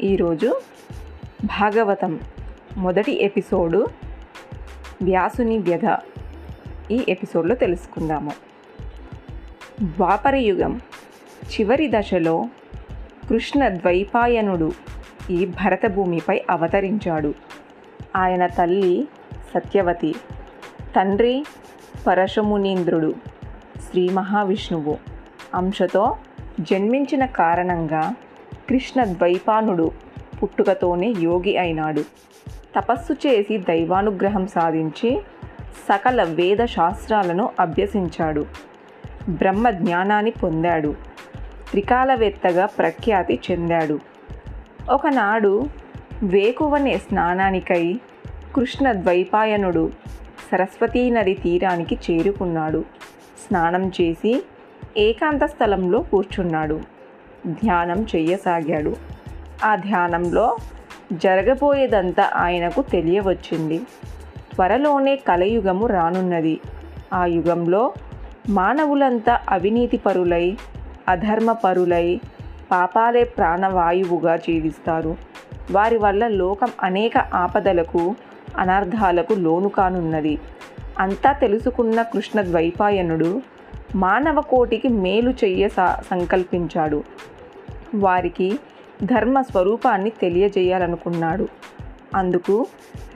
ఈరోజు భాగవతం మొదటి ఎపిసోడు వ్యాసుని వ్యధ. ఈ ఎపిసోడ్లో తెలుసుకుందాము. ద్వాపరయుగం చివరి దశలో కృష్ణ ద్వైపాయనుడు ఈ భరతభూమిపై అవతరించాడు. ఆయన తల్లి సత్యవతి తండ్రి పరశుమునీంద్రుడు శ్రీ మహావిష్ణువు. అంశతో జన్మించిన కారణంగా కృష్ణ ద్వైపానుడు పుట్టుకతోనే యోగి అయినాడు. తపస్సు చేసి దైవానుగ్రహం సాధించి సకల వేద శాస్త్రాలను అభ్యసించాడు. బ్రహ్మ జ్ఞానాన్ని పొందాడు. త్రికాలవేత్తగా ప్రఖ్యాతి చెందాడు. ఒకనాడు వేకువనే స్నానానికై కృష్ణ ద్వైపాయనుడు సరస్వతీ నది తీరానికి చేరుకున్నాడు. స్నానం చేసి ఏకాంత స్థలంలో కూర్చున్నాడు. ధ్యానం చెయ్యసాగాడు. ఆ ధ్యానంలో జరగబోయేదంతా ఆయనకు తెలియవచ్చింది. త్వరలోనే కలయుగము రానున్నది. ఆ యుగంలో మానవులంతా అవినీతి పరులై అధర్మ పరులై పాపాలే ప్రాణవాయువుగా జీవిస్తారు. వారి వల్ల లోకం అనేక ఆపదలకు అనర్థాలకు లోను కానున్నది అంతా తెలుసుకున్న కృష్ణ ద్వైపాయనుడు మానవ కోటికి మేలు చెయ్య సంకల్పించాడు. వారికి ధర్మ స్వరూపాన్ని తెలియజేయాలనుకున్నాడు. అందుకు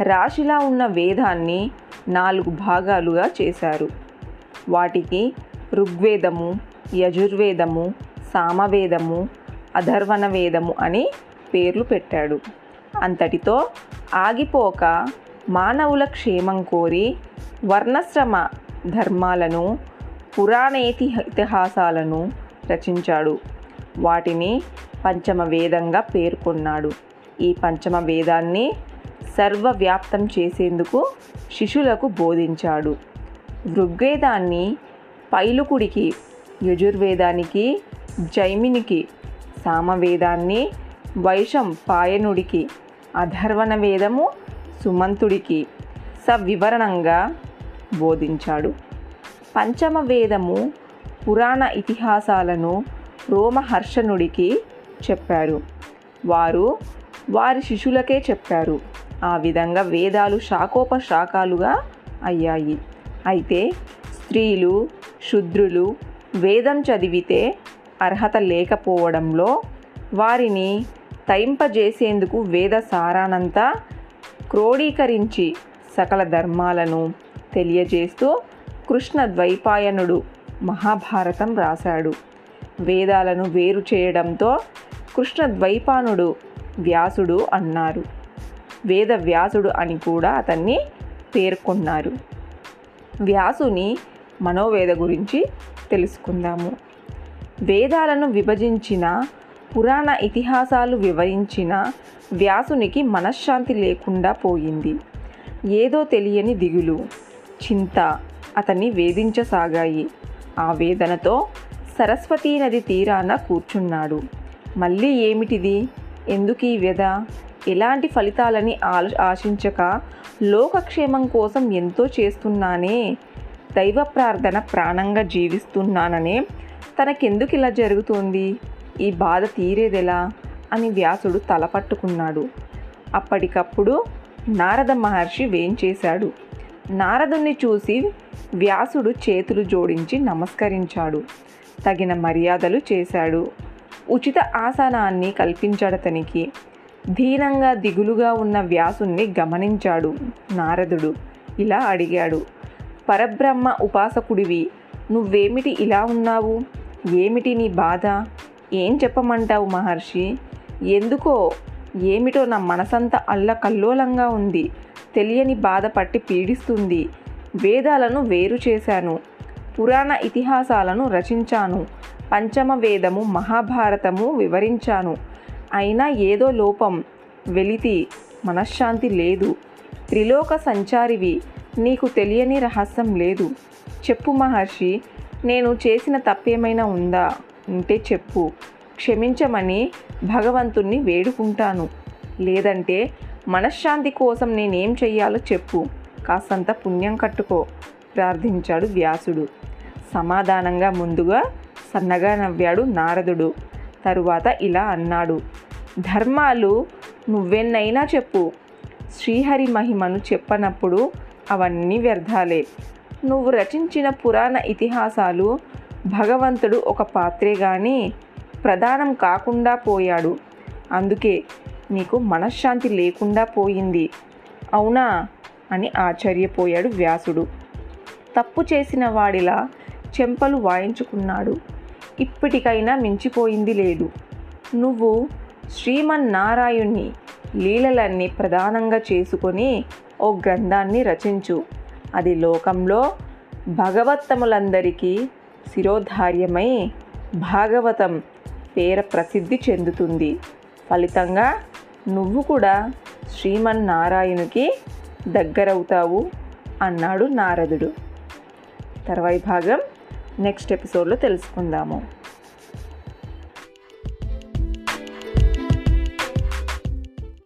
రాశిలా ఉన్న వేదాన్ని నాలుగు భాగాలుగా చేశారు. వాటికి ఋగ్వేదము యజుర్వేదము సామవేదము అధర్వణ వేదము అని పేర్లు పెట్టాడు. అంతటితో ఆగిపోక మానవుల క్షేమం కోరి వర్ణశ్రమ ధర్మాలను పురాణేతి ఇతిహాసాలను రచించాడు. వాటిని పంచమ వేదంగా పేర్కొన్నాడు. ఈ పంచమ వేదాన్ని సర్వవ్యాప్తం చేసేందుకు శిష్యులకు బోధించాడు. ఋగ్వేదాన్ని పైలుకుడికి యజుర్వేదానికి జైమినికి సామవేదాన్ని వైశం పాయనుడికి అధర్వణ వేదము సుమంతుడికి సవివరణంగా బోధించాడు. పంచమ వేదము పురాణ ఇతిహాసాలను రోమహర్షణుడికి చెప్పారు వారు వారి శిష్యులకే చెప్పారు. ఆ విధంగా వేదాలు శాఖోపశాఖాలుగా అయ్యాయి. అయితే స్త్రీలు శుద్రులు వేదం చదివితే అర్హత లేకపోవడంలో వారిని తయింపజేసేందుకు వేద సారానంతా క్రోడీకరించి సకల ధర్మాలను తెలియజేస్తూ కృష్ణ ద్వైపాయనుడు మహాభారతం రాశాడు. వేదాలను వేరు చేయడంతో కృష్ణ ద్వైపానుడు వ్యాసుడు అన్నారు. వేద వ్యాసుడు అని కూడా అతన్ని పేర్కొన్నారు. వ్యాసుని మనోవేద గురించి తెలుసుకుందాము. వేదాలను విభజించిన పురాణ ఇతిహాసాలు వివరించిన వ్యాసునికి మనశ్శాంతి లేకుండా పోయింది. ఏదో తెలియని దిగులు చింత అతన్ని వేధించసాగాయి. ఆ వేదనతో సరస్వతీ నది తీరాన కూర్చున్నాడు. మళ్ళీ ఏమిటిది? ఎందుకు ఈ వ్యధ? ఎలాంటి ఫలితాలని ఆశించక లోకక్షేమం కోసం ఎంతో చేస్తున్నానే? దైవ ప్రార్థన ప్రాణంగా జీవిస్తున్నాననే తనకెందుకు ఇలా జరుగుతోంది? ఈ బాధ తీరేదెలా? అని వ్యాసుడు తలపట్టుకున్నాడు. అప్పటికప్పుడు నారద మహర్షి వేంచేశాడు. నారదుణ్ణి చూసి వ్యాసుడు చేతులు జోడించి నమస్కరించాడు. తగిన మర్యాదలు చేశాడు. ఉచిత ఆసనాన్ని కల్పించాడతనికి ధీనంగా దిగులుగా ఉన్న వ్యాసుణ్ణి గమనించాడు నారదుడు. ఇలా అడిగాడు పరబ్రహ్మ ఉపాసకుడివి నువ్వేమిటి ఇలా ఉన్నావు? ఏమిటి నీ బాధ? ఏం చెప్పమంటావు మహర్షి? ఎందుకో ఏమిటో నా మనసంతా అల్లకల్లోలంగా ఉంది. తెలియని బాధ పట్టి పీడిస్తుంది. వేదాలను వేరు చేశాను. పురాణ ఇతిహాసాలను రచించాను. పంచమ వేదము మహాభారతము వివరించాను. అయినా ఏదో లోపం వెలితి మనశ్శాంతి లేదు. త్రిలోక సంచారివి నీకు తెలియని రహస్యం లేదు. చెప్పు మహర్షి నేను చేసిన తప్పేమైనా ఉందా? ఉంటే చెప్పు. క్షమించమని భగవంతుణ్ణి వేడుకుంటాను. లేదంటే మనశ్శాంతి కోసం నేనేం చెయ్యాలో చెప్పు. కాస్తంత పుణ్యం కట్టుకో ప్రార్థించాడు వ్యాసుడు. సమాధానంగా ముందుగా సన్నగా నవ్వాడు నారదుడు. తరువాత ఇలా అన్నాడు. ధర్మాలు నువ్వెన్నైనా చెప్పు. శ్రీహరి మహిమను చెప్పనప్పుడు అవన్నీ వ్యర్థాలే. నువ్వు రచించిన పురాణ ఇతిహాసాలు భగవంతుడు ఒక పాత్రే కానీ ప్రధానం కాకుండా పోయాడు. అందుకే నీకు మనశ్శాంతి లేకుండా పోయింది. అవునా? అని ఆశ్చర్యపోయాడు వ్యాసుడు. తప్పు చేసిన వాడిలా చెంపలు వాయించుకున్నాడు. ఇప్పటికైనా మించిపోయింది లేదు. నువ్వు శ్రీమన్నారాయుణ్ణి లీలలన్నీ ప్రధానంగా చేసుకొని ఓ గ్రంథాన్ని రచించు. అది లోకంలో భగవత్తములందరికీ శిరోధార్యమై భాగవతం పేర ప్రసిద్ధి చెందుతుంది. ఫలితంగా నువ్వు కూడా శ్రీమన్నారాయణుకి దగ్గరవుతావు అన్నాడు నారదుడు. తర్వాయి భాగం నెక్స్ట్ ఎపిసోడ్లో తెలుసుకుందాము.